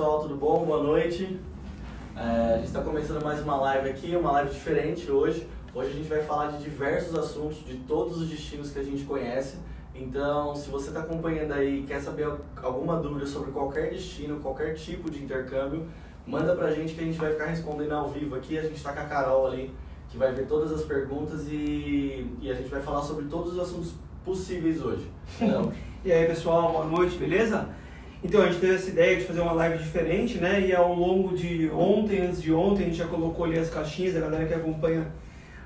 pessoal, tudo bom? Boa noite. É, a gente está começando mais uma live aqui, uma live diferente hoje. Hoje a gente vai falar de diversos assuntos, de todos os destinos que a gente conhece. Então, se você está acompanhando aí e quer saber alguma dúvida sobre qualquer destino, qualquer tipo de intercâmbio, manda pra gente que a gente vai ficar respondendo ao vivo aqui. A gente está com a Carol ali, que vai ver todas as perguntas e, e a gente vai falar sobre todos os assuntos possíveis hoje. Então, E aí pessoal, boa noite, beleza? Então a gente teve essa ideia de fazer uma live diferente, né? E ao longo de ontem, antes de ontem, a gente já colocou ali as caixinhas, a galera que acompanha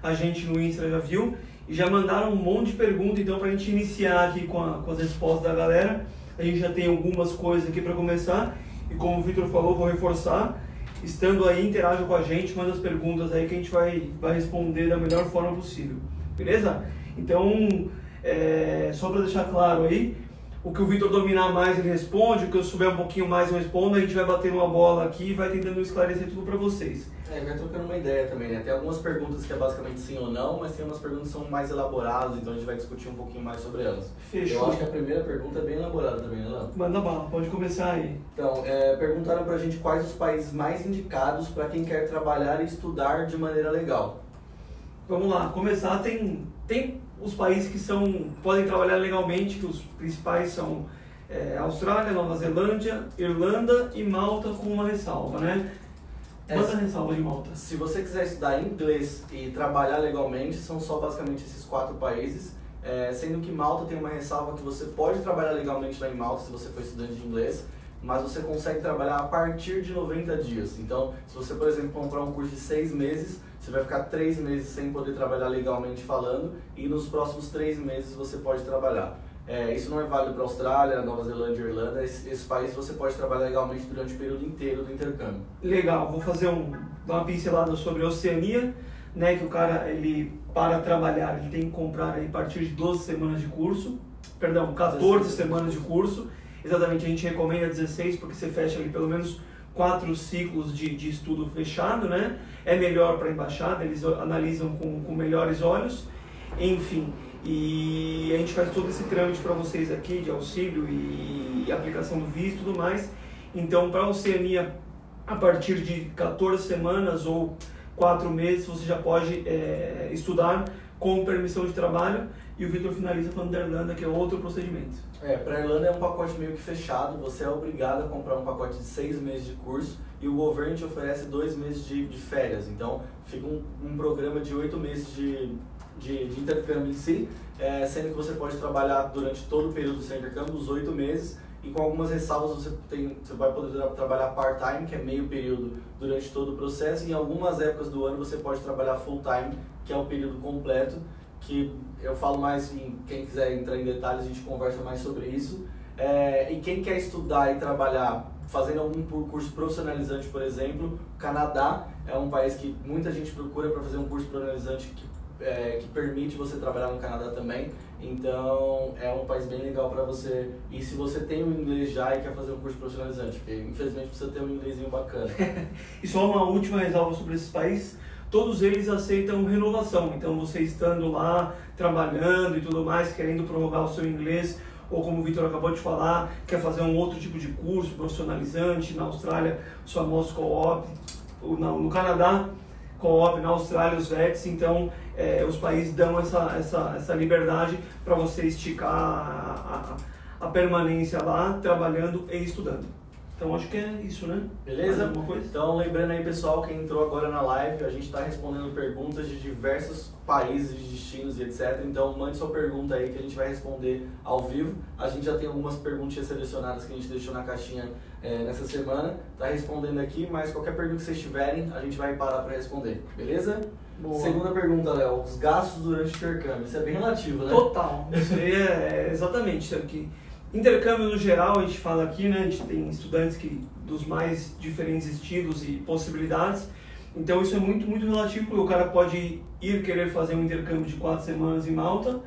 a gente no Insta já viu. E já mandaram um monte de perguntas, então pra gente iniciar aqui com, a- com as respostas da galera, a gente já tem algumas coisas aqui para começar. E como o Vitor falou, vou reforçar. Estando aí, interaja com a gente, manda as perguntas aí que a gente vai, vai responder da melhor forma possível. Beleza? Então, é, só para deixar claro aí, o que o Vitor dominar mais ele responde, o que eu souber um pouquinho mais eu respondo, a gente vai bater uma bola aqui e vai tentando esclarecer tudo para vocês. É, vai trocando uma ideia também, né? Tem algumas perguntas que é basicamente sim ou não, mas tem umas perguntas que são mais elaboradas, então a gente vai discutir um pouquinho mais sobre elas. Eu Fechou. acho que a primeira pergunta é bem elaborada também, né, Léo? Manda bala, pode começar aí. Então, é, perguntaram pra gente quais os países mais indicados para quem quer trabalhar e estudar de maneira legal. Vamos lá, começar tem, tem os países que são podem trabalhar legalmente, que os principais são é, Austrália, Nova Zelândia, Irlanda e Malta com uma ressalva, né? É, Manda a ressalva de Malta. Se você quiser estudar inglês e trabalhar legalmente, são só basicamente esses quatro países, é, sendo que Malta tem uma ressalva que você pode trabalhar legalmente lá em Malta se você for estudante de inglês, mas você consegue trabalhar a partir de 90 dias. Então, se você, por exemplo, comprar um curso de seis meses, você vai ficar três meses sem poder trabalhar legalmente falando, e nos próximos três meses você pode trabalhar. É, isso não é válido para a Austrália, Nova Zelândia e Irlanda. Esse, esse país você pode trabalhar legalmente durante o período inteiro do intercâmbio. Legal, vou fazer um, uma pincelada sobre a Oceania, né, que o cara, ele, para trabalhar, ele tem que comprar aí, a partir de 12 semanas de curso, perdão, 14 16 semanas de curso, exatamente, a gente recomenda 16, porque você fecha ali pelo menos quatro ciclos de, de estudo fechado, né, é melhor para a embaixada, eles analisam com, com melhores olhos, enfim, e a gente faz todo esse trâmite para vocês aqui de auxílio e, aplicação do visto e tudo mais, então para a Oceania a partir de 14 semanas ou 4 meses você já pode é, estudar com permissão de trabalho. E o Vitor finaliza falando da Irlanda, que é outro procedimento. É, para Irlanda é um pacote meio que fechado, você é obrigado a comprar um pacote de seis meses de curso e o governo te oferece dois meses de, de férias. Então fica um, um programa de oito meses de, de, de intercâmbio em si, é, sendo que você pode trabalhar durante todo o período do seu intercâmbio, os oito meses, e com algumas ressalvas você, tem, você vai poder tra- trabalhar part-time, que é meio período durante todo o processo, e em algumas épocas do ano você pode trabalhar full-time, que é o período completo, que eu falo mais, em, quem quiser entrar em detalhes, a gente conversa mais sobre isso. É, e quem quer estudar e trabalhar fazendo algum curso profissionalizante, por exemplo, Canadá é um país que muita gente procura para fazer um curso profissionalizante que, é, que permite você trabalhar no Canadá também. Então é um país bem legal para você. E se você tem o inglês já e quer fazer um curso profissionalizante, porque infelizmente precisa ter um inglesinho bacana. E só uma última ressalva sobre esses países, todos eles aceitam renovação, então você estando lá, trabalhando e tudo mais, querendo prorrogar o seu inglês, ou como o Vitor acabou de falar, quer fazer um outro tipo de curso profissionalizante, na Austrália os famosos co-op, no Canadá co-op, na Austrália os VETs, então eh, os países dão essa, essa, essa liberdade para você esticar a, a, a permanência lá, trabalhando e estudando. Então acho que é isso, né? Beleza? Então, lembrando aí, pessoal, quem entrou agora na live, a gente está respondendo perguntas de diversos países, de destinos e etc. Então, mande sua pergunta aí que a gente vai responder ao vivo. A gente já tem algumas perguntinhas selecionadas que a gente deixou na caixinha eh, nessa semana. Tá respondendo aqui, mas qualquer pergunta que vocês tiverem, a gente vai parar para responder. Beleza? Boa. Segunda pergunta, Léo. Os gastos durante o intercâmbio. Isso é bem relativo, né? Total. Isso aí é, é exatamente. Sabe que intercâmbio no geral, a gente fala aqui, né? A gente tem estudantes que dos mais diferentes estilos e possibilidades. Então isso é muito, muito relativo, porque o cara pode ir querer fazer um intercâmbio de quatro semanas em Malta,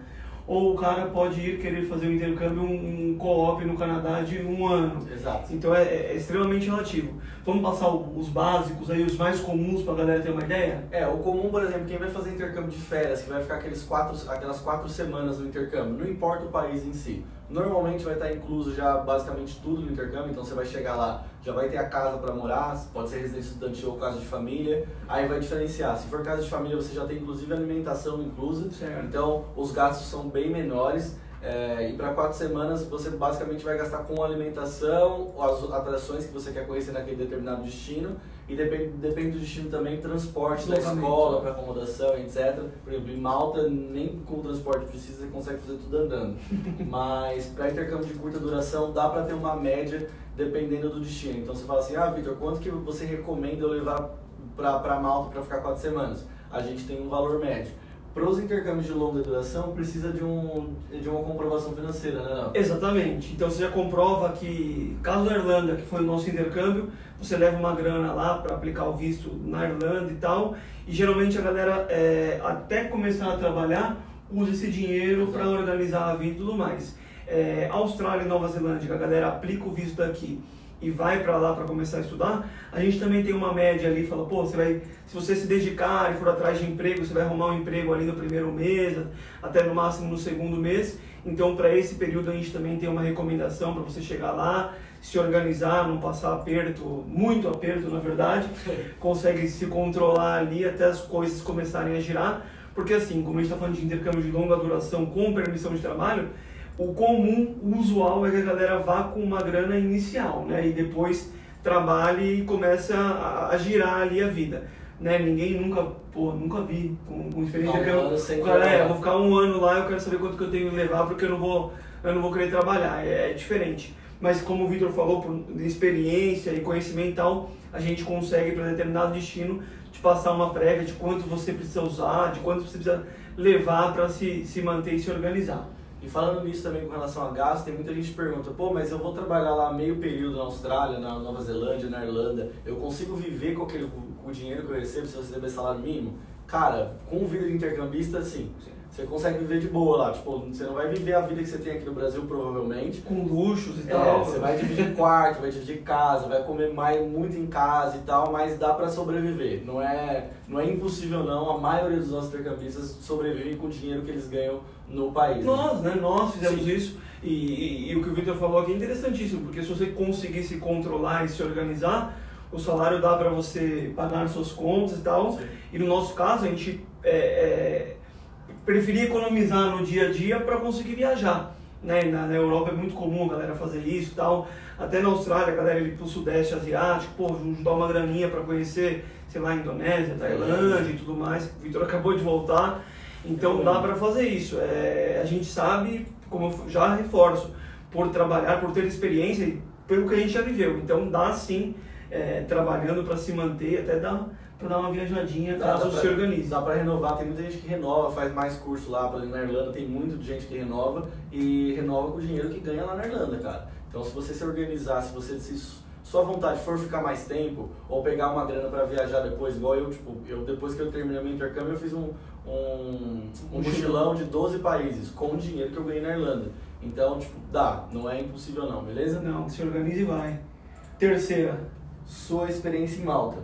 ou o cara pode ir querer fazer um intercâmbio, um, um co-op no Canadá de um ano. Exato. Então é, é extremamente relativo. Vamos passar os básicos aí, os mais comuns para a galera ter uma ideia? É, o comum, por exemplo, quem vai fazer intercâmbio de férias, que vai ficar aqueles quatro, aquelas quatro semanas no intercâmbio, não importa o país em si. Normalmente vai estar incluso já basicamente tudo no intercâmbio, então você vai chegar lá, já vai ter a casa para morar, pode ser residência estudantil ou casa de família, aí vai diferenciar. Se for casa de família, você já tem inclusive alimentação inclusa, Certo. então os gastos são bem menores. É, e para quatro semanas você basicamente vai gastar com alimentação, as atrações que você quer conhecer naquele determinado destino e depende, depende do destino também, transporte da Deslocamento. escola para acomodação, etc. Por exemplo, em Malta nem com transporte precisa, você consegue fazer tudo andando. Mas para intercâmbio de curta duração dá para ter uma média dependendo do destino. Então você fala assim, ah Vitor, quanto que você recomenda eu levar para Malta para ficar quatro semanas? A gente tem um valor médio. Para os intercâmbios de longa duração, precisa de, um, de uma comprovação financeira, né? Léo? Exatamente. Então você já comprova que, caso da Irlanda, que foi o nosso intercâmbio, você leva uma grana lá para aplicar o visto na Irlanda e tal. E geralmente a galera, é, até começar a trabalhar, usa esse dinheiro para organizar a vida e tudo mais. É, Austrália e Nova Zelândia, a galera aplica o visto daqui e vai para lá para começar a estudar, a gente também tem uma média ali, fala, pô, você vai, se você se dedicar e for atrás de emprego, você vai arrumar um emprego ali no primeiro mês, até no máximo no segundo mês. Então, para esse período a gente também tem uma recomendação para você chegar lá, se organizar, não passar aperto, muito aperto na verdade, consegue se controlar ali até as coisas começarem a girar, porque assim, como a gente está falando de intercâmbio de longa duração com permissão de trabalho, o comum, o usual é que a galera vá com uma grana inicial, né? E depois trabalhe e comece a, a girar ali a vida. Né? Ninguém nunca, pô, nunca vi com, com experiência. Não, que eu, cara, é. eu vou ficar um ano lá, eu quero saber quanto que eu tenho que levar, porque eu não vou, eu não vou querer trabalhar. É, é diferente. Mas como o Vitor falou, por experiência e conhecimento e tal, a gente consegue para determinado destino te passar uma prévia de quanto você precisa usar, de quanto você precisa levar para se, se manter e se organizar. E falando nisso também com relação a gasto, tem muita gente que pergunta, pô, mas eu vou trabalhar lá meio período na Austrália, na Nova Zelândia, na Irlanda, eu consigo viver com, aquele, com o dinheiro que eu recebo se eu receber salário mínimo? Cara, com vida de intercambista, sim. Você consegue viver de boa lá, tipo, você não vai viver a vida que você tem aqui no Brasil, provavelmente. Com luxos e É, tal. você vai dividir quarto, vai dividir casa, vai comer mais, muito em casa e tal, mas dá pra sobreviver. Não é, não é impossível não, a maioria dos nossos intercambistas sobrevivem com o dinheiro que eles ganham no país. né? Nós, né? Nós fizemos Sim. isso. E, e- e o que o Victor falou aqui é interessantíssimo, porque se você conseguir se controlar e se organizar, o salário dá para você pagar suas contas e tal. Sim. E no nosso caso, a gente é, é, preferia economizar no dia a dia para conseguir viajar. Né? Na, na Europa é muito comum a galera fazer isso e tal. Até na Austrália, a galera ir pro Sudeste Asiático, pô, juntar uma graninha para conhecer, sei lá, Indonésia, Tailândia e tudo mais. O Victor acabou de voltar. Então dá para fazer isso. É, a gente sabe, como eu já reforço, por trabalhar, por ter experiência e pelo que a gente já viveu. Então dá sim, é, trabalhando para se manter, até dá para dar uma viajadinha Dá, caso dá pra- se organize. Dá pra renovar, tem muita gente que renova, faz mais curso lá, por exemplo, na Irlanda tem muita gente que renova e renova com o dinheiro que ganha lá na Irlanda, cara. Então se você se organizar, se você se sua vontade for ficar mais tempo ou pegar uma grana pra viajar depois, igual eu, tipo, eu depois que eu terminei meu intercâmbio, eu fiz um, um, um mochilão de 12 países com o dinheiro que eu ganhei na Irlanda. Então, tipo, dá, não é impossível não, beleza? Não, se organize e vai. Terceira, Sua experiência em Malta.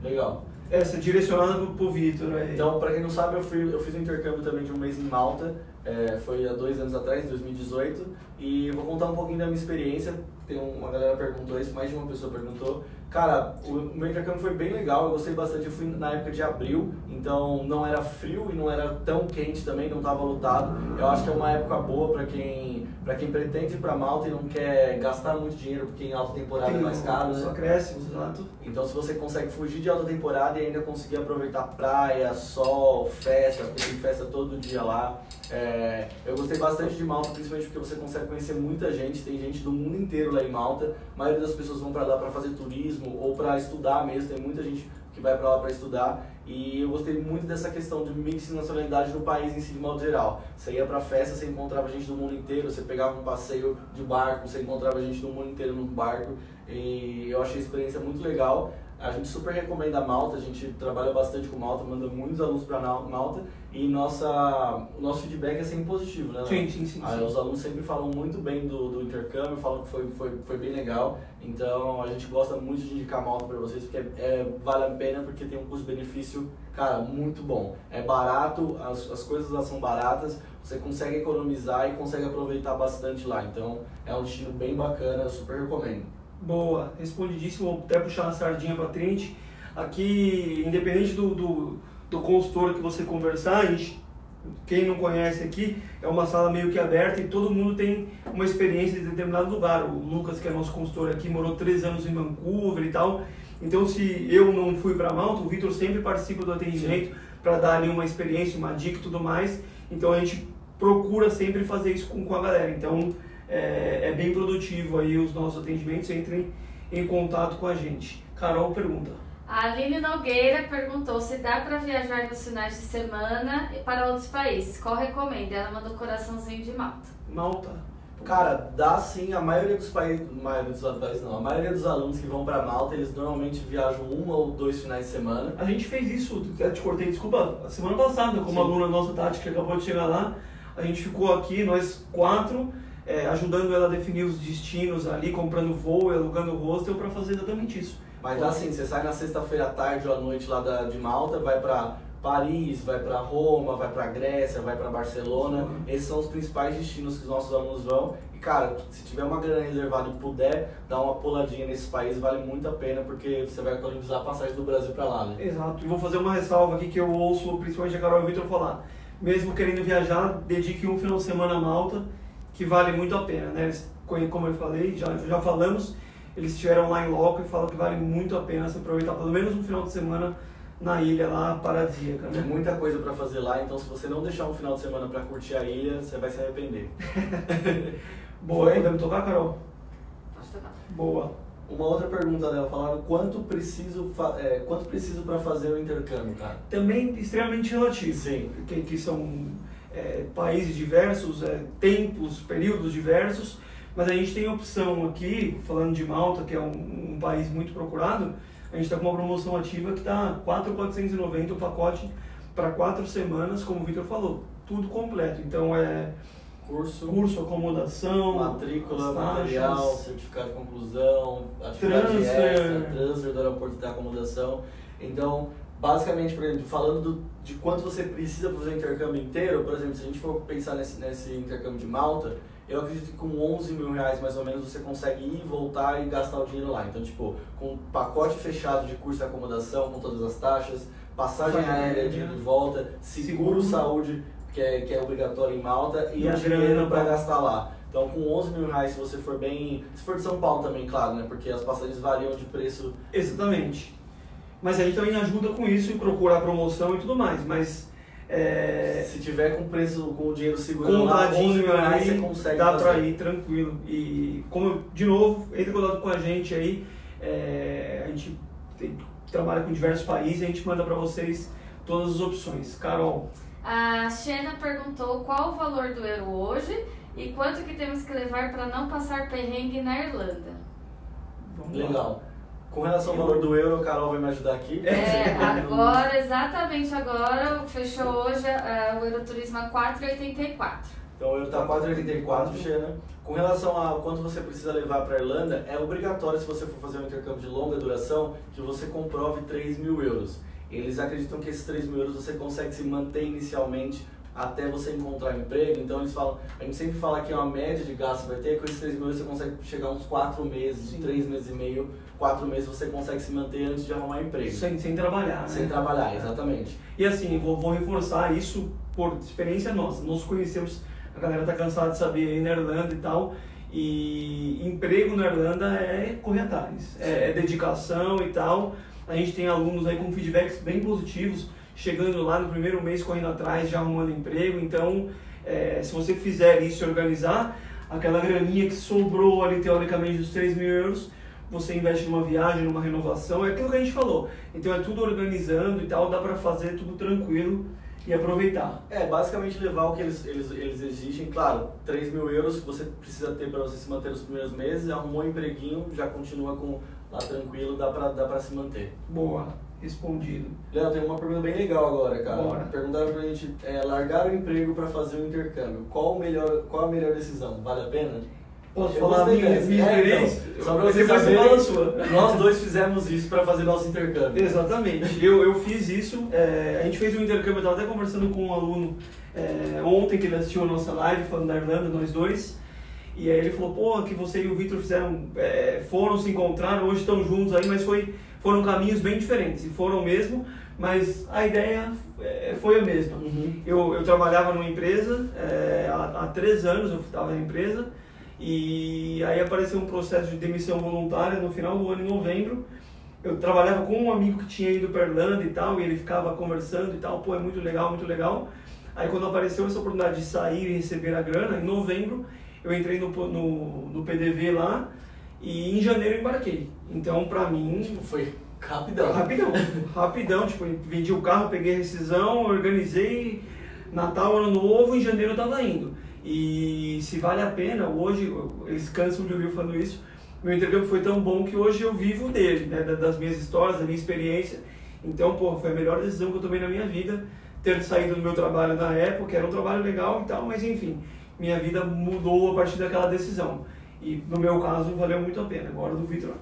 Legal. essa direcionada pro, pro Vitor aí. Então, pra quem não sabe, eu, fui, eu fiz um intercâmbio também de um mês em Malta, é, foi há dois anos atrás, em 2018, e vou contar um pouquinho da minha experiência. Tem uma galera perguntou isso, mais de uma pessoa perguntou. Cara, o, meu intercâmbio foi bem legal, eu gostei bastante. Eu fui na época de abril, então não era frio e não era tão quente também, não estava lotado. Eu acho que é uma época boa pra quem, pra quem pretende ir pra Malta e não quer gastar muito dinheiro, porque em alta temporada é mais caro, Os né? acréscimos, exato. Então, se você consegue fugir de alta temporada e ainda conseguir aproveitar praia, sol, festa, porque tem festa todo dia lá. É, eu gostei bastante de Malta, principalmente porque você consegue conhecer muita gente, tem gente do mundo inteiro lá em Malta. A maioria das pessoas vão para lá para fazer turismo ou para estudar mesmo, tem muita gente que vai para lá para estudar. E eu gostei muito dessa questão de mix de nacionalidade no país em si, de modo geral. Você ia pra festa, você encontrava gente do mundo inteiro, você pegava um passeio de barco, você encontrava gente do mundo inteiro num barco. E eu achei a experiência muito legal. A gente super recomenda a Malta, a gente trabalha bastante com Malta, manda muitos alunos para Malta e nossa, o nosso feedback é sempre positivo, né? Sim, sim, sim. Ah, sim. os alunos sempre falam muito bem do, do intercâmbio, falam que foi, foi, foi bem legal. Então a gente gosta muito de indicar Malta para vocês, porque é, é- vale a pena, porque tem um custo-benefício, cara, muito bom. É barato, as, as coisas lá são baratas, você consegue economizar e consegue aproveitar bastante lá. Então é um destino bem bacana, eu super recomendo. Boa, respondidíssimo. Vou até puxar a sardinha para frente. Aqui, independente do, do, do consultor que você conversar, a gente, quem não conhece aqui, é uma sala meio que aberta e todo mundo tem uma experiência de determinado lugar. O Lucas, que é nosso consultor aqui, morou três anos em Vancouver e tal. Então, se eu não fui para Malta, o Vitor sempre participa do atendimento para dar ali uma experiência, uma dica e tudo mais. Então, a gente procura sempre fazer isso com, com a galera. Então, é, é, bem produtivo aí os nossos atendimentos. Entrem em contato com a gente. Carol pergunta. A Aline Nogueira perguntou se dá para viajar nos finais de semana para outros países. Qual recomenda? Ela mandou coraçãozinho de Malta. Malta. Cara, dá sim. A maioria dos países, maioria dos países não, a maioria dos alunos que vão para Malta, eles normalmente viajam uma ou dois finais de semana. A gente fez isso, eu te cortei, desculpa, a semana passada, como sim. aluna nossa Tati, que acabou de chegar lá, a gente ficou aqui, nós quatro, é, ajudando ela a definir os destinos ali, comprando voo, alugando hostel para fazer exatamente isso. Mas assim, você sai na sexta-feira à tarde ou à noite lá da, de Malta, vai para Paris, vai para Roma, vai para Grécia, vai para Barcelona. Uhum. Esses são os principais destinos que os nossos alunos vão. E cara, se tiver uma grana reservada e puder dar uma puladinha nesse país, vale muito a pena porque você vai economizar a passagem do Brasil para lá, né? Exato. E vou fazer uma ressalva aqui que eu ouço principalmente a Carol e o Victor falar. Mesmo querendo viajar, dedique um final de semana a Malta, que vale muito a pena, né? Como eu falei, já, já falamos, eles estiveram lá em loco e falam que vale muito a pena se aproveitar pelo menos um final de semana na ilha lá paradisíaca. Né? Tem muita coisa para fazer lá, então se você não deixar um final de semana para curtir a ilha, você vai se arrepender. Boa, Foi? podemos tocar, Carol? Posso tocar. Boa. Uma outra pergunta dela, falaram quanto preciso, é, quanto preciso para fazer o intercâmbio, cara? Também extremamente relativo. Sim. Que, que são é, países diversos, é, tempos, períodos diversos. Mas a gente tem opção aqui, falando de Malta, que é um, um país muito procurado, a gente está com uma promoção ativa que está 4,490 o pacote para quatro semanas, como o Victor falou, tudo completo. Então é curso, curso acomodação, matrícula, material, certificado de conclusão, atividade transfer, extra, transfer do aeroporto da acomodação. Então, basicamente, por exemplo, falando do, de quanto você precisa para fazer o intercâmbio inteiro, por exemplo, se a gente for pensar nesse, nesse intercâmbio de Malta, eu acredito que com 11 mil reais mais ou menos você consegue ir, voltar e gastar o dinheiro lá. Então, tipo, com pacote fechado de curso de acomodação, com todas as taxas, passagem aérea de volta, seguro, seguro, saúde, que é, que é obrigatório em Malta, e, e o dinheiro para gastar lá. Então, com 11 mil reais, se você for bem. Se for de São Paulo também, claro, né? Porque as passagens variam de preço. Exatamente. Mas aí também ajuda com isso e procura a promoção e tudo mais. Mas é, se tiver com preço, com o dinheiro seguro lá, 11 mil reais, você consegue Dá para ir tranquilo. E, como, de novo, entre em contato com a gente aí. É, a gente tem, trabalha com diversos países e a gente manda para vocês todas as opções. Carol. A Xena perguntou qual o valor do euro hoje e quanto que temos que levar para não passar perrengue na Irlanda. Vamos Legal. Com relação ao valor do euro, a Carol vai me ajudar aqui. É, agora, exatamente agora, fechou hoje uh, o Euroturismo a 4,84. Então o euro está 4,84, Xena. Com relação a quanto você precisa levar para a Irlanda, é obrigatório, se você for fazer um intercâmbio de longa duração, que você comprove 3 mil euros. Eles acreditam que esses 3 mil euros você consegue se manter inicialmente até você encontrar emprego. Então eles falam, a gente sempre fala que é uma média de gasto vai ter, com esses 3 mil você consegue chegar uns 4 meses, Sim. 3 meses e meio, 4 meses você consegue se manter antes de arrumar emprego. Sem, sem trabalhar, né? Sem trabalhar, exatamente. E assim, vou, vou reforçar isso por experiência nossa. Nós conhecemos, a galera tá cansada de saber aí na Irlanda e tal, e emprego na Irlanda é correr atrás, é, é dedicação e tal. A gente tem alunos aí com feedbacks bem positivos chegando lá no primeiro mês correndo atrás, já arrumando emprego. Então, é, se você fizer isso e organizar, aquela graninha que sobrou ali teoricamente dos 3 mil euros, você investe numa viagem, numa renovação, é aquilo que a gente falou. Então é tudo organizando e tal, dá para fazer tudo tranquilo e aproveitar. É, basicamente levar o que eles, eles, eles exigem, claro, 3 mil euros você precisa ter para você se manter nos primeiros meses, arrumou um empreguinho, já continua com lá tranquilo, dá para dá pra se manter. Boa respondido. Léo, tem uma pergunta bem legal agora, cara. Bora. Perguntaram pra gente, é, largar o emprego para fazer o intercâmbio. Qual, o melhor, qual a melhor decisão? Vale a pena? Posso Eu falar minha, minha É, experiência? então, só pra vocês saberem, sua. Nós dois fizemos isso para fazer nosso intercâmbio. Exatamente. Eu, eu fiz isso. é, a gente fez um intercâmbio, eu estava até conversando com um aluno é, ontem que ele assistiu a nossa live falando da Irlanda, nós dois. E aí ele falou, pô, que você e o Vitor fizeram, é, foram se encontrar, hoje estão juntos aí, mas foi, foram caminhos bem diferentes. E foram mesmo, mas a ideia é, foi a mesma. Uhum. Eu, eu trabalhava numa empresa, é, há, há três anos eu estava na empresa, e aí apareceu um processo de demissão voluntária no final do ano, em novembro. Eu trabalhava com um amigo que tinha ido para Irlanda e tal, e ele ficava conversando e tal, pô, é muito legal, muito legal. Aí quando apareceu essa oportunidade de sair e receber a grana, em novembro, eu entrei no, no, no PDV lá, e em janeiro eu embarquei. Então, pra mim, Tipo, foi rapidão. Rapidão, rapidão, tipo, vendi o carro, peguei a rescisão, organizei Natal, Ano Novo, em janeiro eu tava indo. E se vale a pena, hoje, eles cansam de ouvir falando isso, meu intercâmbio foi tão bom que hoje eu vivo dele, né, da- das minhas histórias, da minha experiência. Então, pô, foi a melhor decisão que eu tomei na minha vida, ter saído do meu trabalho na época, era um trabalho legal e tal, mas enfim, minha vida mudou a partir daquela decisão. E no meu caso, valeu muito a pena. Agora do Vitor,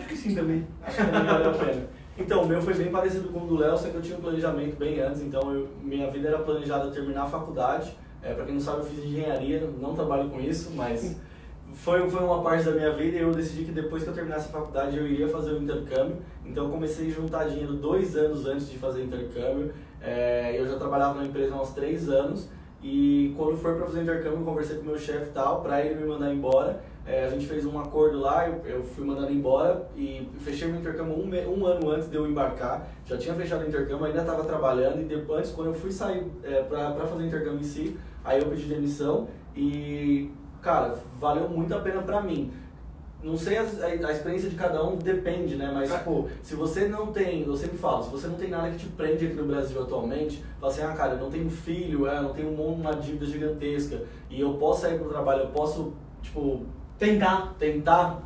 acho que sim também. Acho que também valeu a pena. Então, o meu foi bem parecido com o do Léo, só que eu tinha um planejamento bem antes, então eu- minha vida era planejada terminar a faculdade. É, para quem não sabe, eu fiz engenharia, não trabalho com isso, mas foi, foi uma parte da minha vida e eu decidi que depois que eu terminasse a faculdade eu iria fazer o intercâmbio. Então eu comecei a juntar dinheiro dois anos antes de fazer intercâmbio. É, eu já trabalhava na empresa há uns três anos e quando for para fazer intercâmbio eu conversei com o meu chefe tal, para ele me mandar embora. É, a gente fez um acordo lá, eu, eu fui mandado embora e fechei meu intercâmbio um, um ano antes de eu embarcar. Já tinha fechado o intercâmbio, ainda estava trabalhando e depois, quando eu fui sair é, para fazer o intercâmbio em si, aí eu pedi demissão e, cara, valeu muito a pena pra mim. Não sei, as- a, a experiência de cada um depende, né? Mas, tipo, se você não tem, eu sempre falo, se você não tem nada que te prende aqui no Brasil atualmente, fala assim, ah, cara, eu não tenho filho, é, eu não tenho um uma dívida gigantesca e eu posso sair pro trabalho, eu posso, tipo, Tentar. tentar,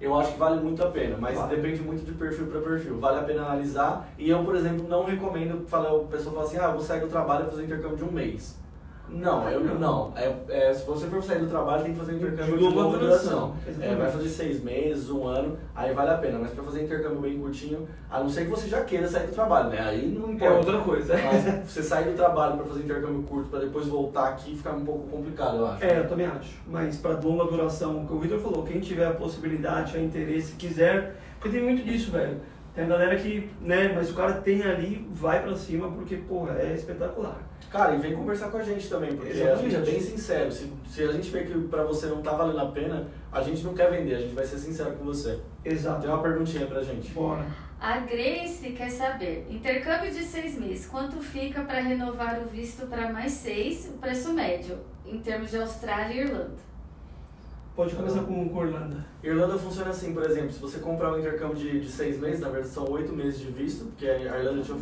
eu acho que vale muito a pena, mas Vale. depende muito de perfil para perfil. Vale a pena analisar e eu, por exemplo, não recomendo falar, o pessoal fala assim, ah, eu vou sair do trabalho e fazer intercâmbio de um mês. Não, eu não. É, é, se você for sair do trabalho, tem que fazer intercâmbio de, De longa duração. É, vai fazer seis meses, um ano, aí vale a pena. Mas para fazer intercâmbio bem curtinho, a não ser que você já queira sair do trabalho, né? Aí não É importa. outra coisa. Mas você sair do trabalho para fazer intercâmbio curto, para depois voltar aqui, fica um pouco complicado, eu acho. É, eu também acho. Mas para longa duração, o que o Vitor falou, quem tiver a possibilidade, a interesse, quiser, porque tem muito disso, velho. Tem a galera que, né, mas o cara tem ali, vai pra cima, porque, porra, é espetacular. Cara, e vem conversar com a gente também, porque a Exatamente. gente é bem sincero. Se, se a gente vê que pra você não tá valendo a pena, a gente não quer vender, a gente vai ser sincero com você. Exato. Tem uma perguntinha pra gente. Bora. A Grace quer saber: intercâmbio de seis meses, quanto fica para renovar o visto para mais seis, o preço médio, em termos de Austrália e Irlanda? Pode começar com, com Orlando. Irlanda funciona assim, por exemplo, se você comprar um intercâmbio de, de seis meses, na verdade são oito meses de visto, porque a Irlanda te,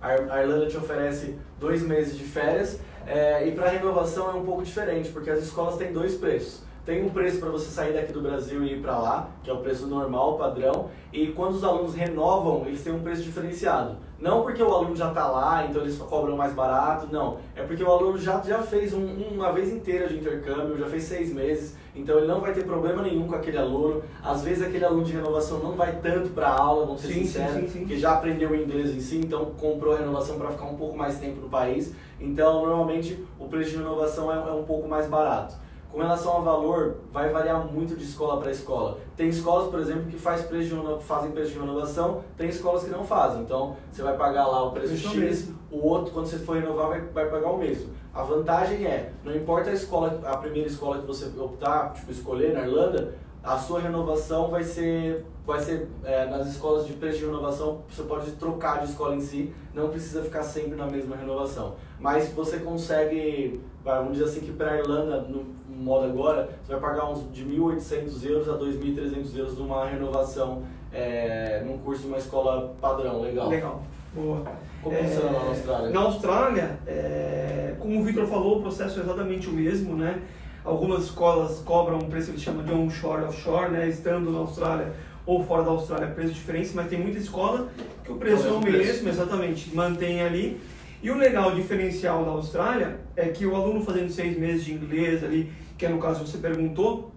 a Irlanda te oferece dois meses de férias, é, e para renovação é um pouco diferente, porque as escolas têm dois preços. Tem um preço para você sair daqui do Brasil e ir para lá, que é o preço normal, padrão, e quando os alunos renovam, eles têm um preço diferenciado. Não porque o aluno já está lá, então eles cobram mais barato, não. É porque o aluno já, já fez um- uma vez inteira de intercâmbio, já fez seis meses, então ele não vai ter problema nenhum com aquele aluno. Às vezes aquele aluno de renovação não vai tanto para a aula, vamos ser Sim, sinceros, sim, sim. que já aprendeu inglês em si, então comprou a renovação para ficar um pouco mais tempo no país. Então, normalmente, o preço de renovação é, é um pouco mais barato. Com relação ao valor, vai variar muito de escola para escola. Tem escolas, por exemplo, que faz preço de fazem preço de renovação, tem escolas que não fazem. Então, você vai pagar lá o preço Isso X, mesmo. o outro, quando você for renovar, vai, vai pagar o mesmo. A vantagem é, não importa a escola, a primeira escola que você optar, tipo, escolher na Irlanda, a sua renovação vai ser, vai ser é, nas escolas de preço de renovação, você pode trocar de escola em si, não precisa ficar sempre na mesma renovação. Mas você consegue, vamos dizer assim, que para a Irlanda, no modo agora, você vai pagar uns de 1.800 euros a 2.300 euros numa renovação é, num curso de uma escola padrão, legal. Legal. Boa. Como funciona lá na Austrália? Na Austrália, é, como o Victor falou, o processo é exatamente o mesmo, né? Algumas escolas cobram um preço que eles chamam de onshore, offshore, né? Estando na Austrália ou fora da Austrália, preço diferente, mas tem muita escola que o preço é o Mesmo preço. mesmo, exatamente, mantém ali. E o legal diferencial da Austrália é que o aluno fazendo seis meses de inglês ali, que é no caso você perguntou,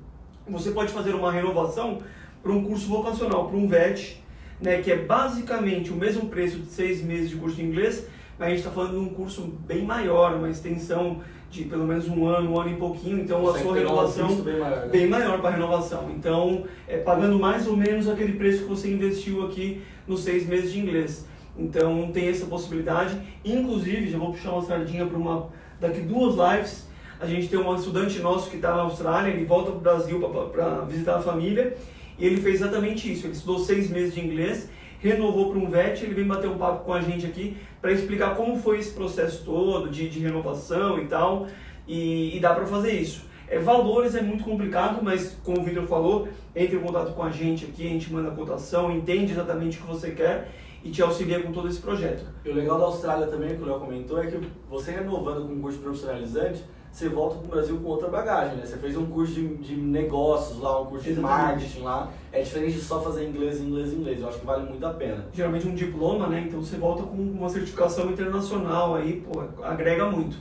você pode fazer uma renovação para um curso vocacional, para um VET, né, que é basicamente o mesmo preço de seis meses de curso de inglês, mas a gente está falando de um curso bem maior, uma extensão de pelo menos um ano, um ano e pouquinho, então a sua um renovação custo bem maior, né? bem maior para renovação. Então, é, pagando mais ou menos aquele preço que você investiu aqui nos seis meses de inglês. Então, tem essa possibilidade. Inclusive, já vou puxar uma sardinha para uma daqui duas lives. A gente tem um estudante nosso que está na Austrália, ele volta para o Brasil para visitar a família e ele fez exatamente isso. Ele estudou seis meses de inglês, renovou para um VET, ele vem bater um papo com a gente aqui para explicar como foi esse processo todo de, de renovação e tal. E, e dá para fazer isso. É, valores é muito complicado, mas como o Victor falou, entre em contato com a gente aqui, a gente manda a cotação, entende exatamente o que você quer e te auxilia com todo esse projeto. E o legal da Austrália também, que o Léo comentou, é que você renovando com um curso profissionalizante, você volta para o Brasil com outra bagagem, né? Você fez um curso de, de negócios lá, um curso de Exatamente. marketing lá. É diferente de só fazer inglês, inglês, inglês. Eu acho que vale muito a pena. Geralmente um diploma, né? Então você volta com uma certificação internacional aí, pô, agrega muito.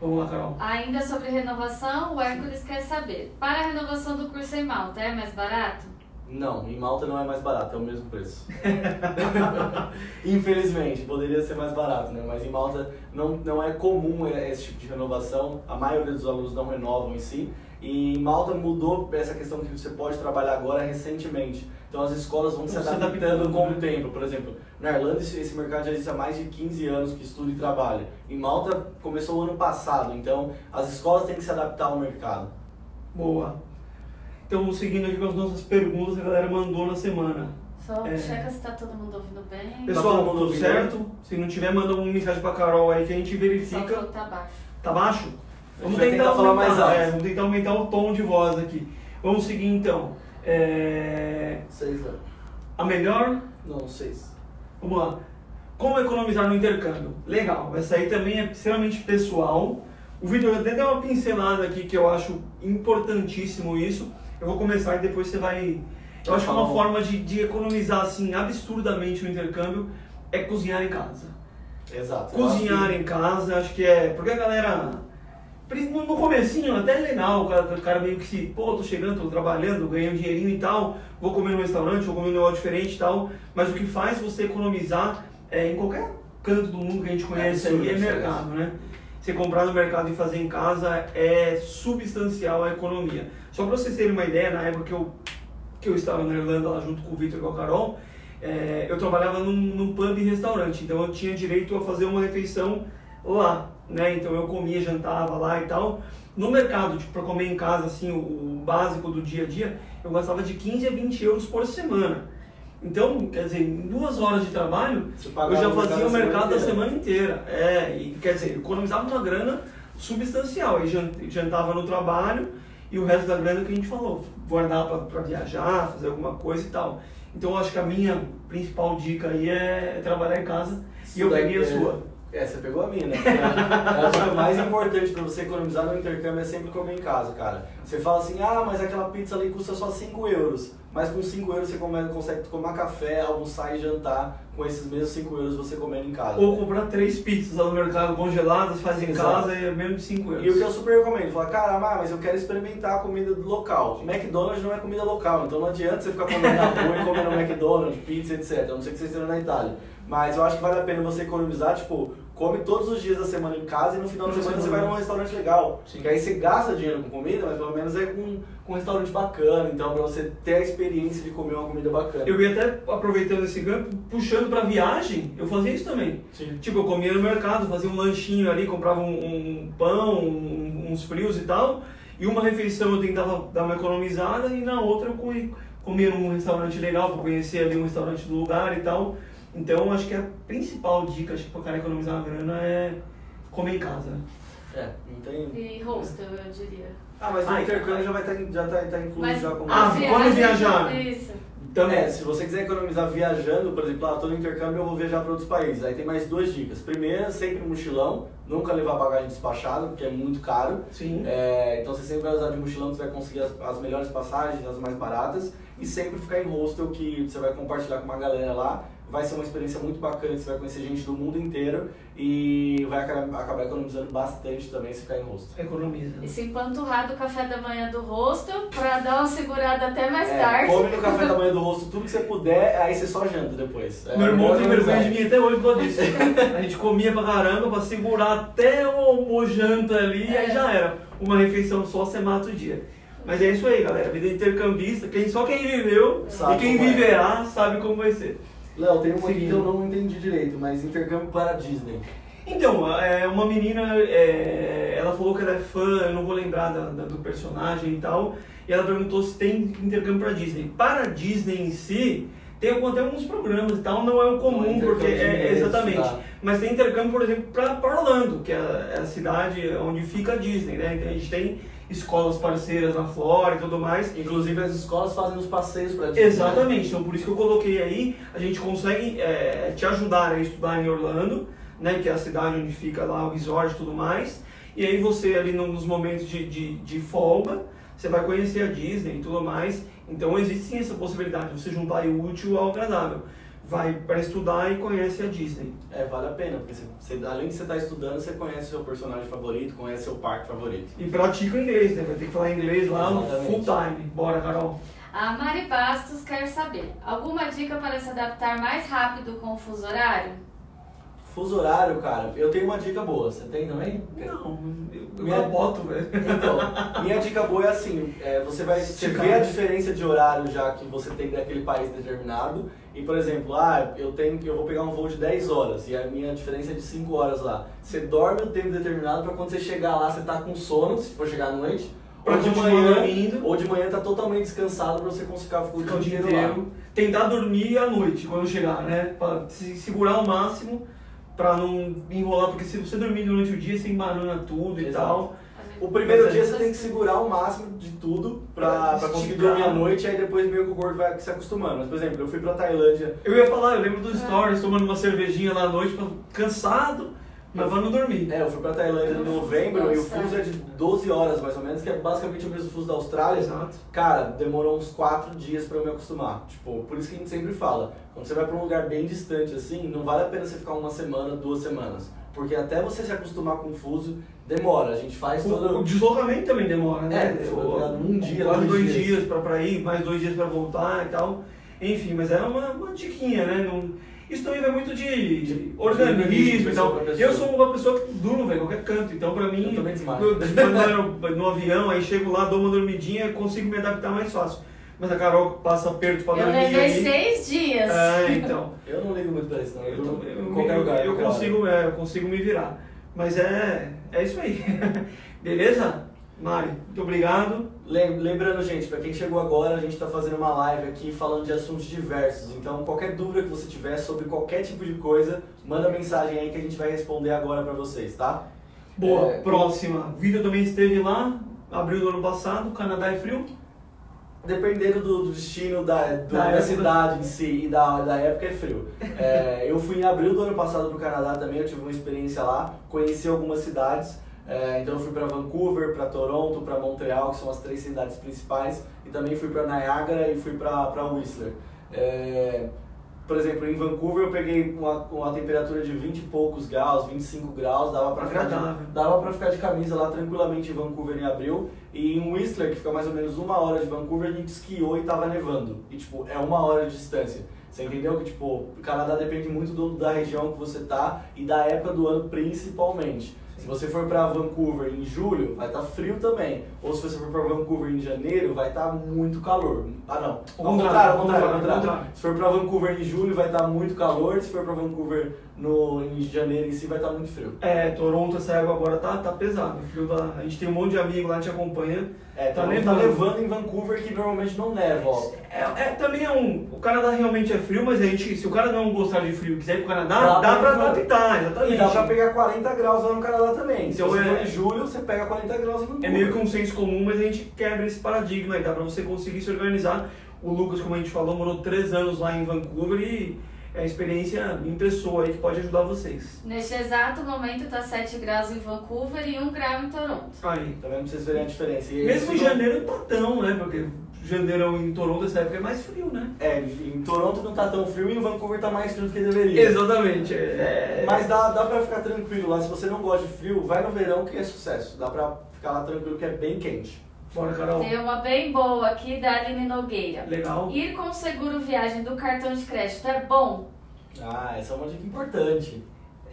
Vamos lá, Carol. Ainda sobre renovação, o Hércules quer saber. Para a renovação do curso em Malta, é mais barato? Não, em Malta não é mais barato, é o mesmo preço. Infelizmente, poderia ser mais barato, né? Mas em Malta não, não é comum esse tipo de renovação. A maioria dos alunos não renovam em si. E em Malta mudou essa questão que você pode trabalhar agora recentemente. Então as escolas vão se Vão se adaptando adaptando, com o né? tempo. Por exemplo, na Irlanda esse esse mercado já existe há mais de 15 anos que estuda e trabalha. Em Malta começou o ano passado, então as escolas têm que se adaptar ao mercado. Boa. Então, seguindo aqui com as nossas perguntas que a galera mandou na semana. Só É. checa se tá todo mundo ouvindo bem. Pessoal, todo mundo tudo ouvindo certo? Se não tiver, manda uma mensagem pra Carol aí que a gente Só verifica. que tá baixo. Tá baixo? Gente vai tentar aumentar, falar mais alto. é, vamos tentar aumentar o tom de voz aqui. Vamos seguir então. É, Seis anos. A melhor. Não, seis. Vamos lá. Como economizar no intercâmbio? Legal. Essa aí também é extremamente pessoal. O Vitor até deu uma pincelada aqui que eu acho importantíssimo isso. Eu vou começar e depois você vai. Eu acho que uma Tá bom. forma de, de economizar assim absurdamente no intercâmbio é cozinhar em casa. Exato. Cozinhar em casa, acho que é. Porque a galera. No no comecinho até é legal, o cara, o cara meio que se, pô, tô chegando, tô trabalhando, ganhei um dinheirinho e tal, vou comer num restaurante, vou comer num negócio diferente e tal, mas o que faz você economizar é, em qualquer canto do mundo que a gente conhece absurdo aí é mercado, né? Você comprar no mercado e fazer em casa é substancial a economia. Só para vocês terem uma ideia, na época que eu, que eu estava na Irlanda lá junto com o Victor e com a Carol, é, eu trabalhava num, num pub e restaurante, então eu tinha direito a fazer uma refeição lá, né? Então eu comia, jantava lá e tal. No mercado, tipo, para comer em casa, assim, o, o básico do dia a dia, eu gastava de 15 a 20 euros por semana. Então, quer dizer, em duas horas de trabalho, eu já fazia o mercado da semana inteira. É, e quer dizer, economizava uma grana substancial. Jan- jantava no trabalho e o resto da grana que a gente falou, guardar para viajar, fazer alguma coisa e tal. Então eu acho que a minha principal dica aí é trabalhar em casa e eu Isso peguei a é- sua. É, você pegou a minha, né? O mais importante pra você economizar no intercâmbio é sempre comer em casa, cara. Você fala assim, ah, mas aquela pizza ali custa só 5 euros. Mas com 5 euros você come- consegue tomar café, almoçar e jantar com esses mesmos 5 euros você comendo em casa. Ou comprar três pizzas lá no mercado congeladas, faz em Exato. casa e é mesmo de 5 euros. E o que eu super recomendo, falar, caramba, mas eu quero experimentar a comida do local. McDonald's não é comida local, então não adianta você ficar comendo na rua e comendo McDonald's, pizza, etc. A não ser que você esteja na Itália. Mas eu acho que vale a pena você economizar, tipo, come todos os dias da semana em casa e no final de semana você vai num restaurante legal. Sim. Que aí você gasta dinheiro com comida, mas pelo menos é com, com um restaurante bacana, então pra você ter a experiência de comer uma comida bacana. Eu ia até aproveitando esse ganho, puxando pra viagem, eu fazia isso também. Sim. Tipo, eu comia no mercado, fazia um lanchinho ali, comprava um, um pão, um- uns frios e tal, e uma refeição eu tentava dar uma economizada e na outra eu comi- comia num restaurante legal para conhecer ali um restaurante do lugar e tal. Então acho que a principal dica para o cara economizar uma grana é comer em casa. É, não tem. E hostel, eu diria. Ah, mas o Ai, intercâmbio já vai estar já tá, tá incluído Mas já com Ah, quando viajar. Isso. Também. É, se você quiser economizar viajando, por exemplo, ah, tô no intercâmbio eu vou viajar para outros países. Aí tem mais duas dicas. Primeira, sempre mochilão, nunca levar bagagem despachada, porque é muito caro. Sim. É, então você sempre vai usar de mochilão, que você vai conseguir as, as melhores passagens, as mais baratas, e sempre ficar em hostel que você vai compartilhar com uma galera lá. Vai ser uma experiência muito bacana, você vai conhecer gente do mundo inteiro e vai acabar, economizando bastante também se ficar em rosto. Economiza. E se empanturrar do café da manhã do rosto pra dar uma segurada até mais É, tarde. come no café da manhã do rosto tudo que você puder, aí você só janta depois. É, Meu irmão melhor tem vergonha de mim até hoje por disso. A gente comia pra caramba pra segurar até o almojanta ali e aí É. já era. Uma refeição só, você mata o dia. Mas é isso aí, galera. Vida intercambista. Quem, só quem viveu Sabe e quem é. viverá sabe como vai ser. Léo, tem uma aqui que eu não entendi direito, mas intercâmbio para Disney. Então, é, uma menina, é, ela falou que ela é fã, eu não vou lembrar da- da- do personagem e tal, e ela perguntou se tem intercâmbio para Disney. Para a Disney em si, tem até alguns programas e tal, não é o comum, é porque é, endereço, exatamente. tá. Mas tem intercâmbio, por exemplo, para Orlando, que é a, é a cidade onde fica a Disney, né? Então, a gente tem escolas parceiras na Flórida e tudo mais. Inclusive as escolas fazem os passeios para? Exatamente, então por isso que eu coloquei aí, a gente consegue é, te ajudar a estudar em Orlando, né, que é a cidade onde fica lá o resort e tudo mais, e aí você ali no- nos momentos de, de, de folga, você vai conhecer a Disney e tudo mais, então existe sim essa possibilidade de você juntar o útil ao agradável. Vai para estudar e conhece a Disney. É, vale a pena, porque você, você- além de você estar estudando, você conhece o seu personagem favorito, conhece seu parque favorito. E pratica o inglês, né? Vai ter que falar inglês lá Exatamente. full time. Bora, Carol. A Mari Bastos quer saber: alguma dica para se adaptar mais rápido com o fuso horário? Fuso horário, cara, eu tenho uma dica boa. Você tem também? Não, eu, eu Minha- boto, velho. Então, minha dica boa é assim, é, você vai você vê a diferença de horário já que você tem daquele país determinado e, por exemplo, ah, eu tenho eu vou pegar um voo de 10 horas e a minha diferença é de 5 horas lá. Você dorme o tempo determinado para quando você chegar lá, você tá com sono, se for chegar à noite, Pra ou de manhã, dormindo. ou de manhã tá totalmente descansado para você conseguir ficar o dia inteiro lá. Tentar dormir à noite quando chegar, né? Pra se segurar ao máximo pra não enrolar, porque se você dormir durante o dia, você embarana tudo e Exato. tal. O primeiro é dia você tem que segurar o máximo de tudo pra, Pra conseguir dormir à noite, aí depois meio que o corpo vai se acostumando. Mas, por exemplo, eu fui pra Tailândia Eu ia falar, eu lembro dos stories, tomando uma cervejinha lá à noite, cansado, mas não dormir. É, eu fui pra Tailândia em novembro e o fuso é de 12 horas mais ou menos, que é basicamente o mesmo fuso da Austrália. Exato. Cara, demorou uns 4 dias pra eu me acostumar. Tipo, por isso que a gente sempre fala, quando você vai pra um lugar bem distante assim, não vale a pena você ficar uma semana, duas semanas. Porque até você se acostumar com o fuso, demora. A gente faz O, o todo. deslocamento também demora, né? É, O- um dia, quase dois dois dias. dias, pra, pra ir, mais dois dias pra voltar e tal. Enfim, mas é uma, uma diquinha, né? Não, isso também vai muito de, de organismo organismo, e tal. Eu sou uma pessoa que durmo, velho, qualquer canto. Então, pra mim, Eu também desmaio. eu, no, no avião, aí chego lá, dou uma dormidinha, consigo me adaptar mais fácil. Mas a Carol passa aperto pra Eu dormir levei aí. seis dias. É, então. Eu não ligo muito pra isso, não. Eu, Eu, eu, em qualquer eu- lugar. eu consigo, é, eu consigo me virar. Mas é, é isso aí. Beleza? Mari, muito obrigado. Lem- Lembrando, gente, para quem chegou agora, a gente está fazendo uma live aqui falando de assuntos diversos. Então, qualquer dúvida que você tiver sobre qualquer tipo de coisa, manda mensagem aí que a gente vai responder agora para vocês, tá? Boa, É, próxima. Vida também esteve lá, abril do ano passado, Canadá é frio. Dependendo do, do destino da, do- Da da, cidade em si e da, da época, é frio. É, eu fui em abril do ano passado pro Canadá também, eu tive uma experiência lá, conheci algumas cidades. É, então eu fui para Vancouver, para Toronto, para Montreal, que são as três cidades principais, e também fui para Niagara e fui para Whistler. É, por exemplo, em Vancouver eu peguei uma, uma temperatura de 20 e poucos graus, 25 graus, dava para ficar, de- dava pra ficar de camisa lá tranquilamente em Vancouver em abril. E em Whistler, que fica mais ou menos uma hora de Vancouver, a gente esquiou e tava nevando. E tipo, é uma hora de distância. Você entendeu que tipo, o Canadá depende muito do- da região que você tá e da época do ano principalmente. Se você for para Vancouver em julho, vai estar frio também. Ou se você for para Vancouver em janeiro, vai estar muito calor. Ah, não. Ao contrário, ao contrário. Se for para Vancouver em julho, vai estar muito calor. Se for para Vancouver no, em janeiro em si, vai estar muito frio. É, Toronto, essa água agora tá, tá pesado. O frio da- a gente tem um monte de amigo lá que te acompanha. É, Tá tá, tá nevando. levando em Vancouver que normalmente não neva, ó. É, é, também é um. O Canadá realmente é frio, mas a gente, se o cara não gostar de frio e quiser ir pro Canadá, Dá dá, pra- pra adaptar, exatamente. E dá pra pegar 40 graus lá no Canadá também. Então Se você é- for em julho, você pega 40 graus em Vancouver. É meio que um senso comum, mas a gente quebra esse paradigma e dá pra você conseguir se organizar. O Lucas, como a gente falou, morou três anos lá em Vancouver e é a experiência em pessoa aí que pode ajudar vocês. Neste exato momento tá 7 graus em Vancouver e 1 grau em Toronto. Aí. Tá vendo? Pra vocês verem a diferença. E Mesmo em isso não- janeiro tá tão, né? Porque janeirão em Toronto, essa época é mais frio, né? É, em Toronto não tá tão frio e em Vancouver tá mais frio do que deveria. Exatamente. É... Mas dá, dá pra ficar tranquilo lá. Se você não gosta de frio, vai no verão que é sucesso. Dá pra ficar lá tranquilo que é bem quente. Bora, Carol. Tem uma bem boa aqui da Aline Nogueira. Legal. Ir com o seguro viagem do cartão de crédito é bom? Ah, essa é uma dica importante.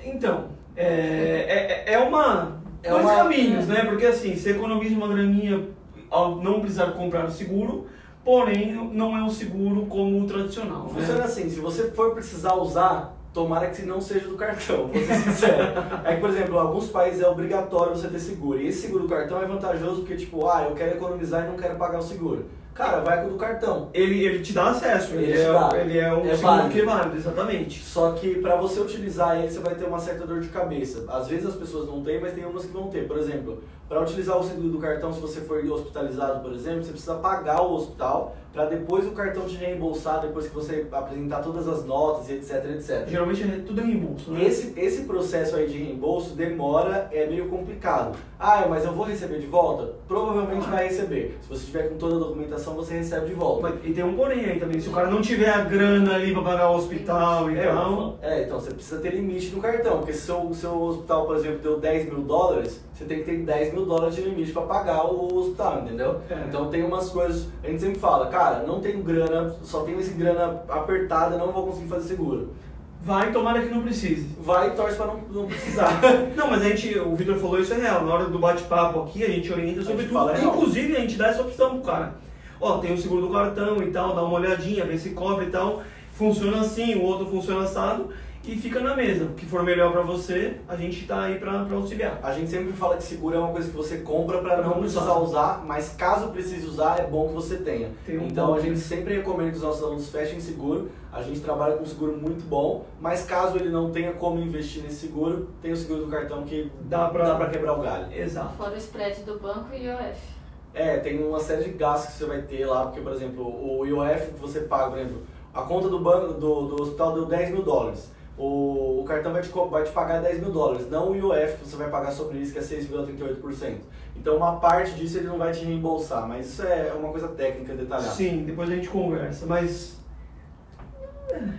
Então, é, é, é uma. É dois uma- caminhos, né? Porque assim, você economiza uma graninha ao não precisar comprar o seguro, porém não é um seguro como o tradicional. né? Funciona assim, se você for precisar usar, tomara que não seja do cartão, vou ser sincero. é que, por exemplo, em alguns países é obrigatório você ter seguro. E esse seguro do cartão é vantajoso porque, tipo, ah, eu quero economizar e não quero pagar o seguro. Cara, vai com o do cartão. Ele, ele te dá acesso, ele, Ele é, dá. ele é um É válido. que é válido, exatamente. Só que pra você utilizar ele, você vai ter uma certa dor de cabeça. Às vezes as pessoas não têm, mas tem umas que vão ter. Por exemplo, para utilizar o seguro do cartão, se você for hospitalizado, por exemplo, você precisa pagar o hospital para depois o cartão te reembolsar, depois que você apresentar todas as notas etc, etc. Geralmente é tudo em reembolso, né? Esse, esse processo aí de reembolso demora, é meio complicado. Ah, mas eu vou receber de volta? Provavelmente vai receber. Se você tiver com toda a documentação, você recebe de volta. Mas- E tem um porém aí também, se o cara não tiver a grana ali pra pagar o hospital e É, tal. é, então você precisa ter limite no cartão, porque se o seu hospital, por exemplo, deu 10 mil dólares, você tem que ter 10 mil dólares de limite para pagar o hospital, entendeu? É. Então tem umas coisas, a gente sempre fala, cara, não tenho grana, só tenho esse grana apertada, não vou conseguir fazer seguro. Vai, tomara que não precise. Vai e torce para não, não precisar. Não, mas a gente, o Vitor falou isso é real. Na hora do bate-papo aqui, a gente orienta sobre gente tudo. fala real. Inclusive, a gente dá essa opção pro cara. Ó, tem o seguro do cartão e tal, dá uma olhadinha, vê se cobre e tal. Funciona assim, o outro funciona assado e fica na mesa. O que for melhor pra você, a gente tá aí pra, pra auxiliar. A gente sempre fala que seguro é uma coisa que você compra para não precisar usar. usar, mas caso precise usar, é bom que você tenha. Tem um então ponto, a gente né? sempre recomenda que os nossos alunos fechem seguro. A gente trabalha com um seguro muito bom, mas caso ele não tenha como investir nesse seguro, tem o seguro do cartão que Dá pra- dá pra quebrar o galho. Exato. Fora o spread do banco e IOF. É, tem uma série de gastos que você vai ter lá, porque, por exemplo, o IOF que você paga, por exemplo, a conta do banco do, do hospital deu 10 mil dólares. O, o cartão vai te, vai te pagar 10 mil dólares, não o IOF que você vai pagar sobre isso, que é 6,38%. Então, uma parte disso ele não vai te reembolsar, mas isso é uma coisa técnica detalhada. Sim, depois a gente conversa, mas.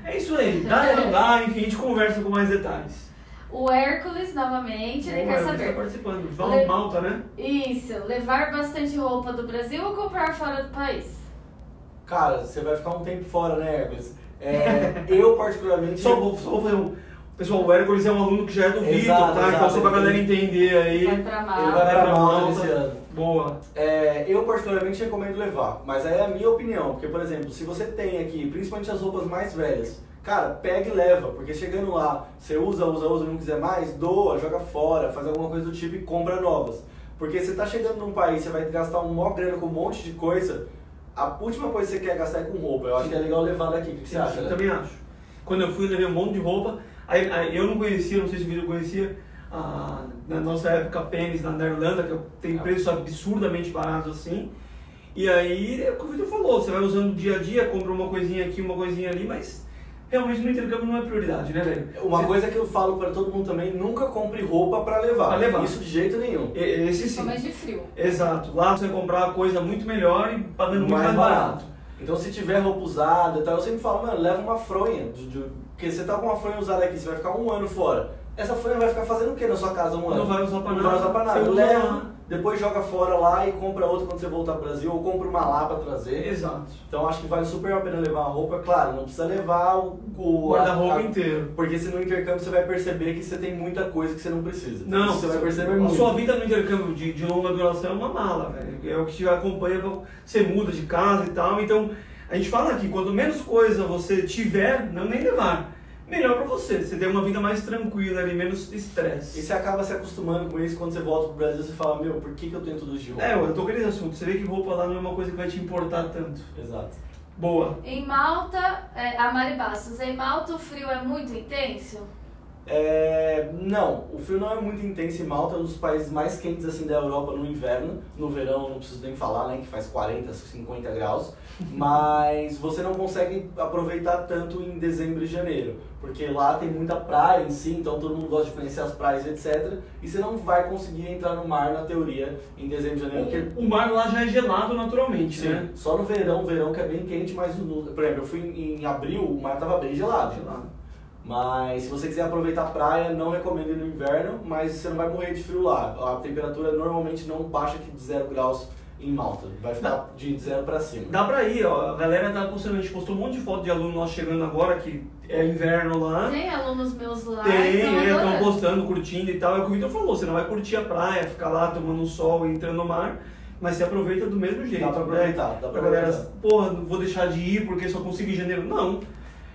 É isso aí. Dá, não dá, enfim, a gente conversa com mais detalhes. O Hércules, novamente, ele quer você saber. tá participando. Fala Le- Malta, né? Isso, levar bastante roupa do Brasil ou comprar fora do país? Cara, você vai ficar um tempo fora, né, Hermes? É, eu, particularmente. Só vou, só vou fazer um. Pessoal, o Hércules é um aluno que já é do Vitor, tá? exato. Então só pra galera entender aí. Vai pra Malta. Ele vai pra pra Malta Malta. esse ano. Boa. É, eu particularmente recomendo levar, mas aí é a minha opinião, porque por exemplo, se você tem aqui, principalmente as roupas mais velhas, cara, pega e leva, porque chegando lá, você usa, usa, usa, não quiser mais, doa, joga fora, faz alguma coisa do tipo e compra novas. Porque você tá chegando num país, você vai gastar um maior grana com um monte de coisa, a última coisa que você quer gastar é com roupa. Eu acho que é legal levar daqui. O que você acha? Eu né? também acho. Quando eu fui, eu levei um monte de roupa. Aí, aí eu não conhecia, não sei se o Vitor conhecia, na nossa época, pênis na Irlanda, que tem Ah. preços absurdamente baratos assim. E aí, é o que o Vitor falou, você vai usando dia a dia, compra uma coisinha aqui, uma coisinha ali, mas realmente no intercâmbio não é prioridade, né, velho? Uma Você- coisa que eu falo pra todo mundo também, nunca compre roupa pra levar. Pra levar. Isso de jeito nenhum. E- Esse sim. Principalmente de frio. Exato. Lá você vai comprar coisa muito melhor e pagando muito mais, barato. Então se tiver roupa usada e tal, eu sempre falo, mano, leva uma fronha. de- de- porque você tá com uma fronha usada aqui, você vai ficar um ano fora. Essa fronha vai ficar fazendo o que na sua casa um ano? Não vai usar pra Não nada. vai usar pra nada. Leva. Depois joga fora lá e compra outra quando você voltar pro Brasil, ou compra uma lá pra trazer. Exato. Então acho que vale super a pena levar a roupa. Claro, não precisa levar o, o O guarda-roupa a- a- inteiro. Porque se no intercâmbio você vai perceber que você tem muita coisa que você não precisa. Não, Isso você vai perceber a muito. sua vida no intercâmbio de, de longa duração é uma mala, velho. É o que te acompanha, você muda de casa e tal. Então, a gente fala aqui, quanto menos coisa você tiver, não nem levar, melhor pra você. Você tem uma vida mais tranquila ali, menos E estresse. você acaba se acostumando com isso, quando você volta pro Brasil, você fala, meu, por que, que eu tenho tudo de roupa? É, eu tô com esse assunto. Você vê que roupa lá não é uma coisa que vai te importar tanto. Exato. Boa. Em Malta, é, a Mari Bastos, em Malta o frio é muito intenso? É, não, o frio não é muito intenso em Malta, é um dos países mais quentes assim da Europa no inverno. No verão não preciso nem falar, né, que faz 40, 50 graus. Mas você não consegue aproveitar tanto em dezembro e janeiro, porque lá tem muita praia em si, então todo mundo gosta de conhecer as praias, etc. E você não vai conseguir entrar no mar na teoria em dezembro e janeiro, porque O mar lá já é gelado naturalmente, Sim, né? só no verão, verão que é bem quente, mas no, por exemplo, eu fui em, em abril, o mar tava bem gelado. Gelado. Mas se você quiser aproveitar a praia, não recomendo ir no inverno, mas você não vai morrer de frio lá. A temperatura normalmente não baixa que de 0 graus em Malta, vai ficar de 0 para cima. Dá pra ir, ó. A galera tá postando, a gente postou um monte de foto de aluno nosso chegando agora, que é inverno lá. Tem alunos meus lá. Tem, estão postando, curtindo e tal. É o que o Vitor falou, você não vai curtir a praia, ficar lá tomando sol e entrando no mar, mas você aproveita do mesmo jeito. Dá pra né? aproveitar, dá pra Pra galera, aproveitar. porra, não vou deixar de ir porque só consigo em janeiro. Não.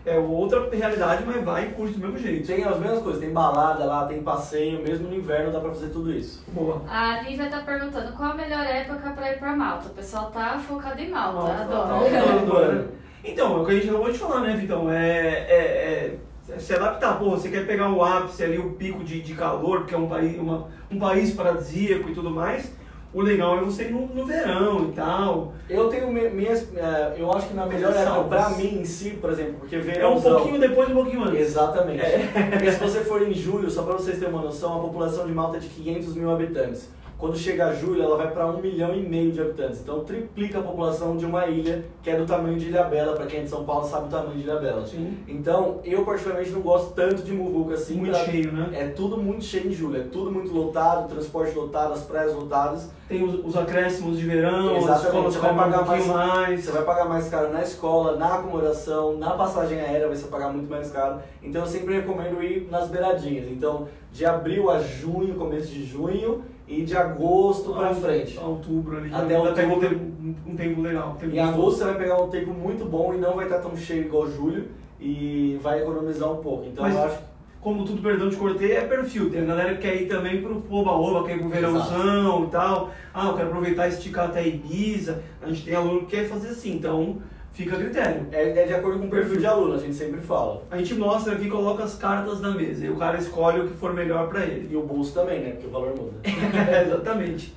É outra realidade, mas vai e curte do mesmo jeito. Tem as mesmas coisas, tem balada lá, tem passeio, mesmo no inverno dá pra fazer tudo isso. Boa. A Lívia tá perguntando qual a melhor época pra ir pra Malta. O pessoal tá focado em Malta, Malta, adoro. Malta, adoro. Então, é o que a gente acabou de falar, né, Vitão? É, é- é se adaptar. Pô, você quer pegar o ápice ali, o pico de, de calor, porque é um país, uma, um país paradisíaco e tudo mais. O legal é você ir no, no verão e tal. Eu tenho mi- minhas. eh, Eu acho que na melhor época, pra mim em si, por exemplo, porque É um pouquinho depois e um pouquinho antes. Exatamente. É. Porque se você for em julho, só para vocês terem uma noção, a população de Malta é de 500 mil habitantes. Quando chega julho, ela vai para um milhão e meio de habitantes. Então triplica a população de uma ilha que é do tamanho de Ilhabela. Para quem é de São Paulo sabe o tamanho de Ilhabela. Sim. Então eu particularmente não gosto tanto de Muvuca assim. Muito pra- cheio, né? É tudo muito cheio em julho. É tudo muito lotado, transporte lotado, as praias lotadas. Tem os, os acréscimos de verão, as Exatamente, escolas você vai cobram um pagar pouquinho mais. Você vai pagar mais caro na escola, na acomodação, na passagem aérea vai você pagar muito mais caro. Então eu sempre recomendo ir nas beiradinhas. Então, de abril a junho, começo de junho, e de agosto pra frente. Outubro ali. Até já pega um outubro. tempo, um tempo legal. um tempo Em agosto você vai pegar um tempo muito bom e não vai estar tão cheio igual julho e vai economizar um pouco. Então Mas- eu acho como tudo, perdão de cortei, é perfil. Tem a galera que quer ir também pro Oba-Oba, quer ir pro verãozão e tal. Ah, eu quero aproveitar e esticar até Ibiza. A gente tem aluno que quer fazer assim, então fica a critério. é, é de acordo com o perfil de aluno, a gente sempre fala. A gente mostra aqui, coloca as cartas na mesa e o cara escolhe o que for melhor pra ele. E o bolso também, né? Porque o valor muda. Exatamente.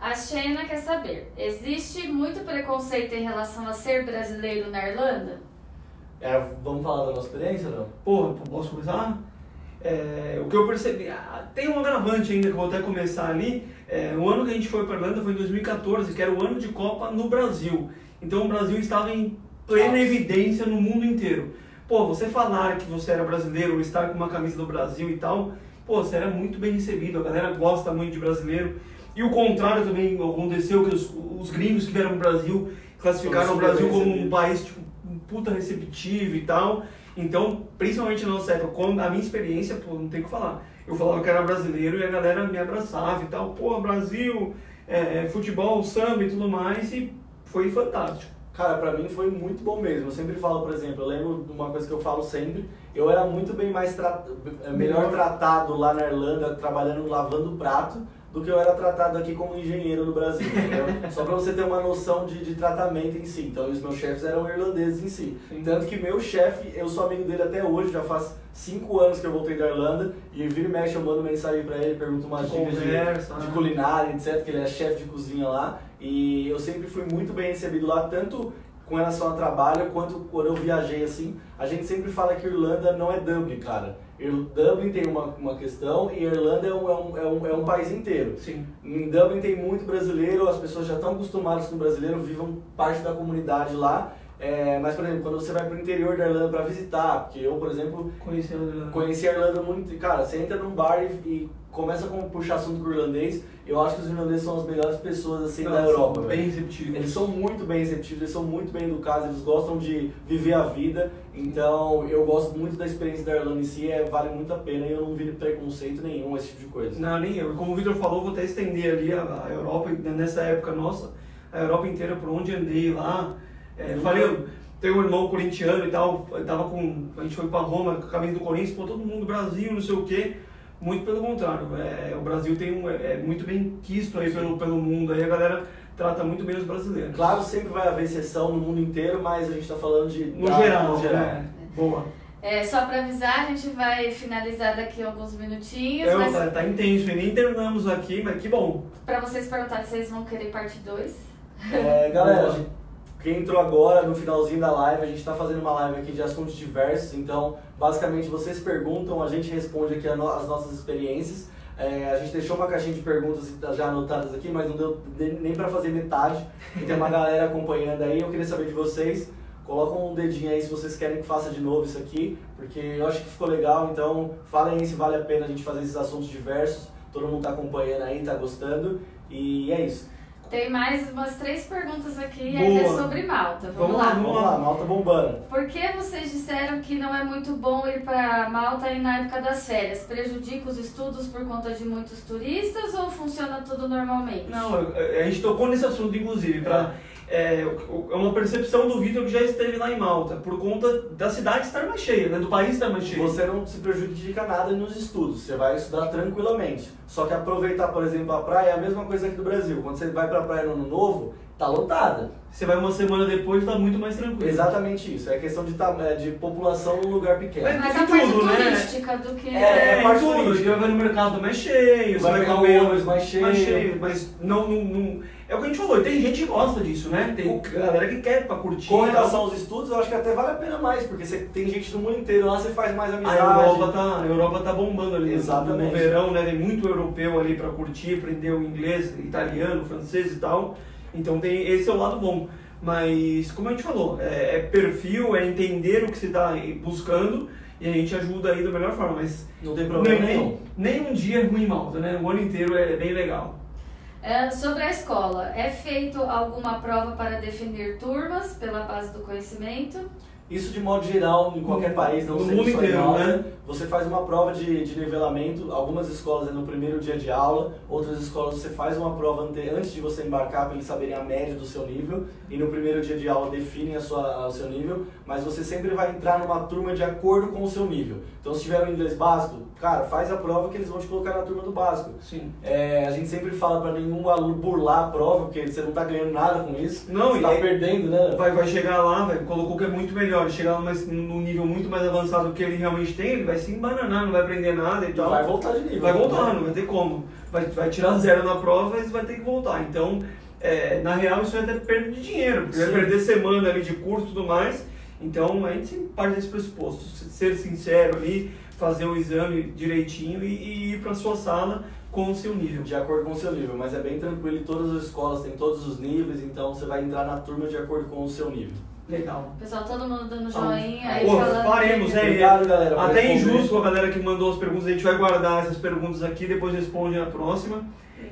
A Shena quer saber: existe muito preconceito em relação a ser brasileiro na Irlanda? É, vamos falar da nossa experiência, não? Porra, posso começar? É, o que eu percebi, ah, tem um agravante ainda que eu vou até começar ali. É, o ano que a gente foi para Irlanda foi em 2014, que era o ano de Copa no Brasil. Então o Brasil estava em plena evidência no mundo inteiro. Pô, você falar que você era brasileiro ou estar com uma camisa do Brasil e tal, pô, você era muito bem recebido, a galera gosta muito de brasileiro. E o contrário também aconteceu, que os, os gringos que vieram pro Brasil classificaram o Brasil como um país tipo, um puta receptivo e tal. Então, principalmente na nossa época, a minha experiência, pô, não tem o que falar. Eu falava que era brasileiro e a galera me abraçava e tal. Pô, Brasil, é, futebol, samba e tudo mais. E foi fantástico. Cara, pra mim foi muito bom mesmo. Eu sempre falo, por exemplo, eu lembro de uma coisa que eu falo sempre, eu era muito bem mais tra... eh, melhor Melhor. tratado lá na Irlanda, trabalhando lavando prato, do que eu era tratado aqui como engenheiro no Brasil, entendeu? Só pra você ter uma noção de, de tratamento em si. Então, os meus chefes eram irlandeses em si. Sim. Tanto que meu chefe, eu sou amigo dele até hoje, já faz cinco anos que eu voltei da Irlanda, e vira e mexe, eu mando mensagem pra ele, pergunto umas dicas de, de né? culinária, etc, que ele é chefe de cozinha lá, e eu sempre fui muito bem recebido lá, tanto com relação ao trabalho, quanto quando eu viajei assim. A gente sempre fala que Irlanda não é Dublin, cara. Dublin tem uma, uma questão e Irlanda é um, é, um, é, um, é um país inteiro. Sim. Em Dublin tem muito brasileiro, as pessoas já estão acostumadas com o brasileiro, vivem parte da comunidade lá. É, mas, por exemplo, quando você vai pro interior da Irlanda para visitar, porque eu, por exemplo, Conhecendo conheci a Irlanda muito. Cara, você entra num bar e, e começa a puxar assunto com o irlandês, eu acho que os irlandeses são as melhores pessoas assim da Europa. Bem velho. receptivo. Eles são muito bem receptivos, eles são muito bem educados, eles gostam de viver a vida. Então, eu gosto muito da experiência da Irlanda em si, é, vale muito a pena e eu não vi preconceito nenhum, esse tipo de coisa. Não, nem eu. Como o Vitor falou, vou até estender ali a, a Europa, nessa época nossa, a Europa inteira, por onde andei lá. É, Nunca- falei, eu tenho um irmão corintiano e tal, eu tava com. A gente foi pra Roma camisa do Corinthians, pô, todo mundo Brasil, não sei o quê. Muito pelo contrário, é, o Brasil tem um, é, é muito bem quisto aí pelo, pelo mundo, aí a galera trata muito bem os brasileiros. Claro, sempre vai haver exceção no mundo inteiro, mas a gente tá falando de. No da- geral, no geral. né? Boa. É, só para avisar, a gente vai finalizar daqui a alguns minutinhos. É, mas tá, tá intenso, e nem terminamos aqui, mas que bom. para vocês perguntarem se vocês vão querer parte 2. É, galera, quem entrou agora no finalzinho da live, a gente está fazendo uma live aqui de assuntos diversos, então basicamente vocês perguntam, a gente responde aqui no- as nossas experiências. É, a gente deixou uma caixinha de perguntas já anotadas aqui, mas não deu de- nem para fazer metade. E tem uma galera acompanhando aí, eu queria saber de vocês. Colocam um dedinho aí se vocês querem que faça de novo isso aqui, porque eu acho que ficou legal, então falem aí se vale a pena a gente fazer esses assuntos diversos. Todo mundo tá acompanhando aí, tá gostando. E é isso. Tem mais umas três perguntas aqui ainda sobre Malta. Vamos, Vamos lá. lá, Vamos lá, malta bombando. Por que vocês disseram que não é muito bom ir para Malta aí na época das férias? Prejudica os estudos por conta de muitos turistas ou funciona tudo normalmente? Não, a gente tocou nesse assunto, inclusive, pra, é, o- é uma percepção do Vitor que já esteve lá em Malta, por conta da cidade estar mais cheia, né? Do país estar mais cheio. Você não se prejudica nada nos estudos, você vai estudar tranquilamente. Só que aproveitar, por exemplo, a praia é a mesma coisa aqui do Brasil. Quando você vai pra praia no ano novo, tá lotada. Você vai uma semana depois e tá muito mais tranquilo. Exatamente isso. É questão de, é, de população num lugar pequeno. Mas- Mas a parte tudo, né? turística do que. É, É, é parte tudo. turística. Você vai no mercado mais cheio, você Vai vai comer mais cheio. mais cheio, mas não, não, não- É o que a gente falou, tem gente que gosta disso, né? Tem Com- galera que quer pra curtir. Com relação aos estudos, eu acho que até vale a pena mais, porque você tem gente do mundo inteiro lá, você faz mais amizade. A Europa, tá, a Europa tá bombando ali. Exatamente. No verão, né? Tem muito europeu ali pra curtir, aprender o inglês, italiano, francês e tal. Então tem, esse é o lado bom. Mas, como a gente falou, é, é perfil, é entender o que você está buscando e a gente ajuda aí da melhor forma. Mas Não tem problema nenhum. nem, nem um dia é ruim em Malta, né? O ano inteiro é bem legal. É, sobre a escola, é feito alguma prova para definir turmas pela base do conhecimento? Isso de modo geral, em qualquer país, não no sei mundo inteiro, Malta, né? Você faz uma prova de, de nivelamento, algumas escolas é no primeiro dia de aula, outras escolas você faz uma prova ante, antes de você embarcar para eles saberem a média do seu nível, e no primeiro dia de aula definem a sua, o seu nível, mas você sempre vai entrar numa turma de acordo com o seu nível. Então se tiver o inglês básico, cara, faz a prova que eles vão te colocar na turma do básico. Sim. É, a gente sempre fala para nenhum aluno burlar a prova, porque você não tá ganhando nada com isso, Não, você tá é- perdendo, né? Vai, vai chegar lá, vai, colocou que é muito melhor, chegar lá num nível muito mais avançado do que ele realmente tem, ele vai se embananar, não vai aprender nada e tal. vai voltar de nível. Vai né? voltar, não vai ter como. Vai, vai tirar zero na prova e vai ter que voltar. Então, é, na real, isso é até perda de dinheiro, porque vai perder semana ali de curso e tudo mais. Então, a gente sempre parte desse pressuposto, ser sincero ali, fazer o exame direitinho e, e ir para sua sala com o seu nível. De acordo com o seu nível, mas é bem tranquilo e todas as escolas têm todos os níveis, então você vai entrar na turma de acordo com o seu nível. Legal. Pessoal, todo mundo dando Então, joinha aí Pô, faremos, que- né? Obrigado, galera. Até responder. injusto com a galera que mandou as perguntas, a gente vai guardar essas perguntas aqui, depois responde na próxima.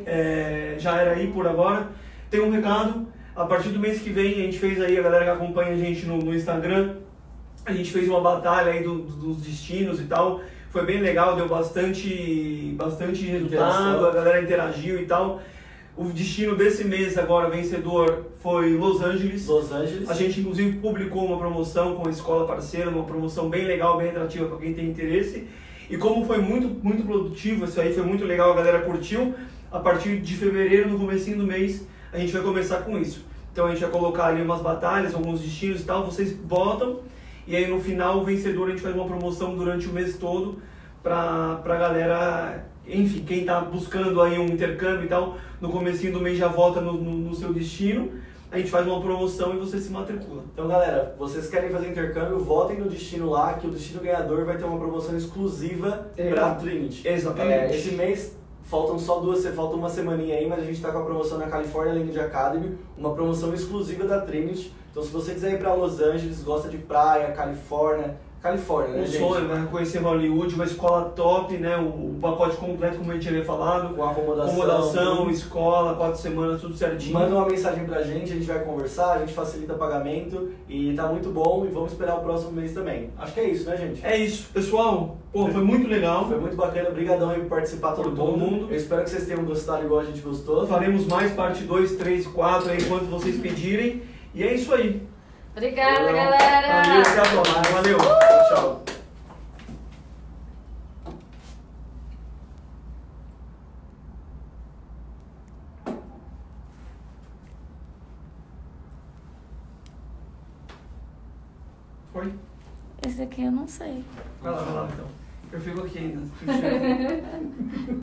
É, já era aí por agora. Tem um recado, a partir do mês que vem, a gente fez aí, a galera que acompanha a gente no, no Instagram, a gente fez uma batalha aí do- do- dos destinos e tal. Foi bem legal, deu bastante, bastante resultado, a galera interagiu e tal. O destino desse mês agora, vencedor, foi Los Angeles. Los Angeles. A gente inclusive publicou uma promoção com a escola parceira, uma promoção bem legal, bem atrativa para quem tem interesse. E como foi muito, muito produtivo, isso aí foi muito legal, a galera curtiu. A partir de fevereiro, no comecinho do mês, a gente vai começar com isso. Então a gente vai colocar ali umas batalhas, alguns destinos e tal, vocês botam e aí no final o vencedor a gente faz uma promoção durante o mês todo pra, pra galera, enfim, quem tá buscando aí um intercâmbio e tal, no comecinho do mês já vota no, no, no seu destino, a gente faz uma promoção e você se matricula. Então, galera, vocês querem fazer intercâmbio, votem no destino lá, que o destino ganhador vai ter uma promoção exclusiva É. pra Trinity. Exatamente. É, esse mês faltam só duas, falta uma semaninha aí, mas a gente tá com a promoção na California Language Academy, uma promoção exclusiva da Trinity. Então, se você quiser ir pra Los Angeles, gosta de praia, Califórnia, Califórnia, né, Um gente? sonho, né? Conhecer Hollywood, uma escola top, né? O, o pacote completo, como a gente havia falado. Com acomodação. Acomodação, escola, quatro semanas, tudo certinho. Manda uma mensagem pra gente, a gente vai conversar, a gente facilita pagamento e tá muito bom e vamos esperar o próximo mês também. Acho que é isso, né, gente? É isso, pessoal. Pô, foi muito legal. Foi muito bacana, obrigadão aí por participar todo, todo mundo. mundo. Eu espero que vocês tenham gostado igual a gente gostou. Faremos mais parte 2, 3, 4 aí, enquanto vocês pedirem. E é isso aí. Obrigada, Valeu. galera! Valeu, até a próxima. Valeu. Tchau, tchau. Foi? Esse aqui eu não sei. Vai lá, vai lá então. Eu fico aqui ainda.